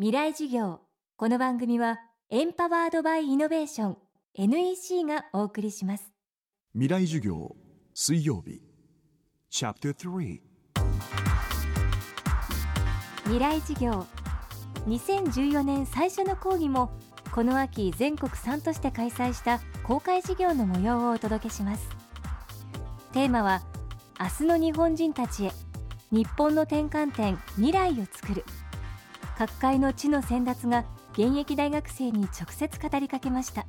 未来事業。この番組はエンパワードバイイノベーション NEC がお送りします。未来授業水曜日。チャプター3未来事業。2014年最初の講義もこの秋全国3として開催した公開事業の模様をお届けします。テーマは明日の日本人たちへ日本の転換点未来を作る各界の地の先達が現役大学生に直接語りかけました。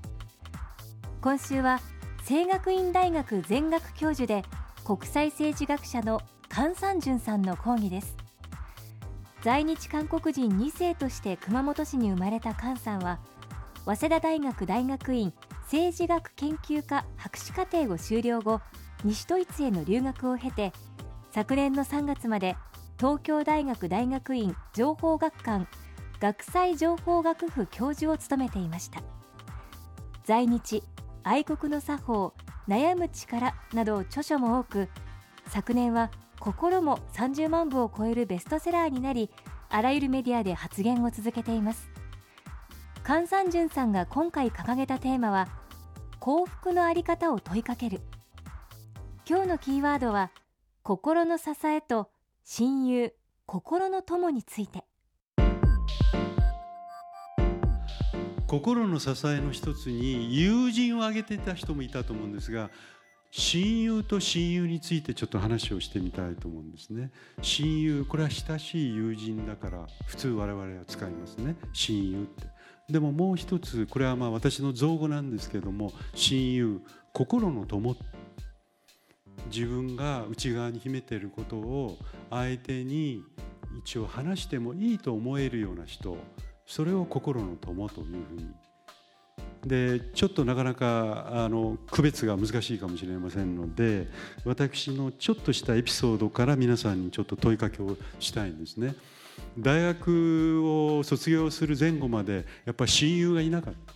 今週は清学院大学全学教授で国際政治学者の菅三淳さんの講義です。在日韓国人2世として熊本市に生まれた菅さんは早稲田大学大学院政治学研究科博士課程を修了後西ドイツへの留学を経て昨年の3月まで東京大学大学院情報学館学際情報学部教授を務めていました。在日愛国の作法悩む力など著書も多く昨年は心も30万部を超えるベストセラーになりあらゆるメディアで発言を続けています。菅三淳さんが今回掲げたテーマは幸福のあり方を問いかける。今日のキーワードは心の支えと親友心の友について。心の支えの一つに友人を挙げていた人もいたと思うんですが親友と親友についてちょっと話をしてみたいと思うんですね。親友これは親しい友人だから普通我々は使いますね。親友って。でももう一つこれはまあ私の造語なんですけども親友心の友自分が内側に秘めていることを相手に一応話してもいいと思えるような人それを心の友というふうにでちょっとなかなかあの区別が難しいかもしれませんので私のちょっとしたエピソードから皆さんにちょっと問いかけをしたいんですね。大学を卒業する前後までやっぱり親友がいなかった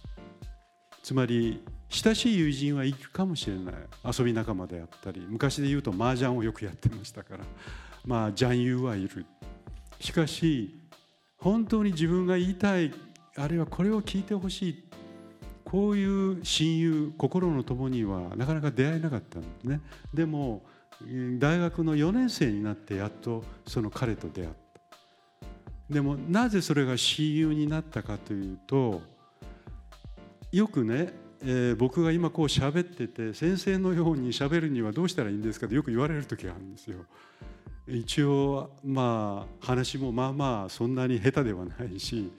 つまり親しい友人はいるかもしれない。遊び仲間であったり昔で言うと麻雀をよくやってましたから。まあ雀友はいる。しかし本当に自分が言いたいあるいはこれを聞いてほしいこういう親友心の友にはなかなか出会えなかったんですね。でも大学の4年生になってやっとその彼と出会った。でもなぜそれが親友になったかというとよくねえー、僕が今こう喋ってて先生のように喋るにはどうしたらいいんですかってよく言われる時があるんですよ。一応まあ話もまあまあそんなに下手ではないし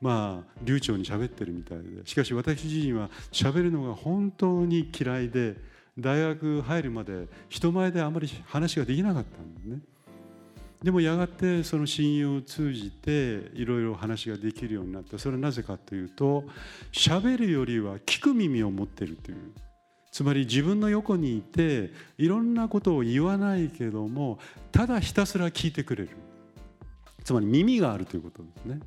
まあ流暢に喋ってるみたいでしかし私自身は喋るのが本当に嫌いで大学入るまで人前であまり話ができなかったんですね。でもやがてその親友を通じていろいろ話ができるようになったそれはなぜかというと喋るよりは聞く耳を持ってるというつまり自分の横にいていろんなことを言わないけどもただひたすら聞いてくれるつまり耳があるということですね。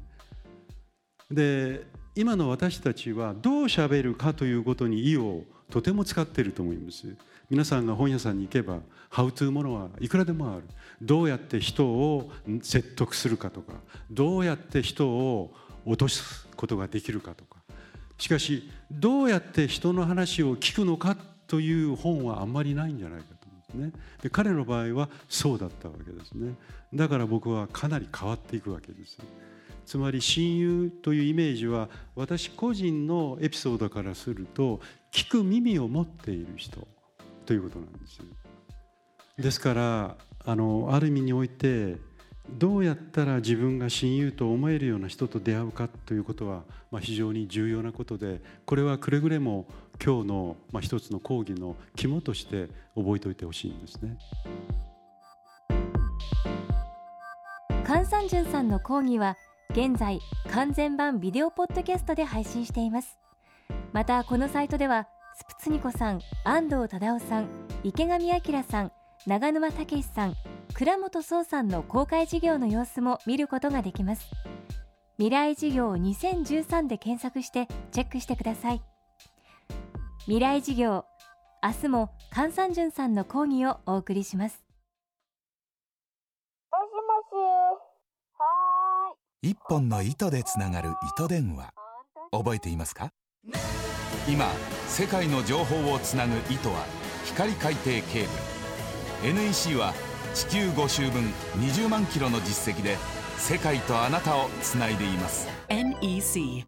で今の私たちはどう喋るかということに意をとても使っていると思います。皆さんが本屋さんに行けばハウトゥーものはいくらでもある。どうやって人を説得するかとかどうやって人を落とすことができるかとか。しかしどうやって人の話を聞くのかという本はあんまりないんじゃないかと思うんですね。で彼の場合はそうだったわけですね。だから僕はかなり変わっていくわけです。つまり親友というイメージは私個人のエピソードからすると聞く耳を持っている人ということなんですですからあのある意味においてどうやったら自分が親友と思えるような人と出会うかということは、まあ、非常に重要なことでこれはくれぐれも今日の、まあ、一つの講義の肝として覚えておいてほしいんですね。菅三淳さんの講義は現在完全版ビデオポッドキャストで配信しています。またこのサイトではスプツニコさん安藤忠雄さん池上彰さん長沼武さん倉本壮さんの公開事業の様子も見ることができます。未来事業2013で検索してチェックしてください。未来事業明日も菅三淳さんの講義をお送りします。一本の糸でつながる糸電話。覚えていますか？今世界の情報をつなぐ糸は光海底ケーブル。NEC は地球5周分20万キロの実績で世界とあなたをつないでいます。NEC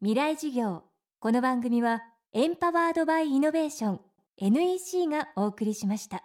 未来事業。この番組はエンパワードバイイノベーション。NEC がお送りしました。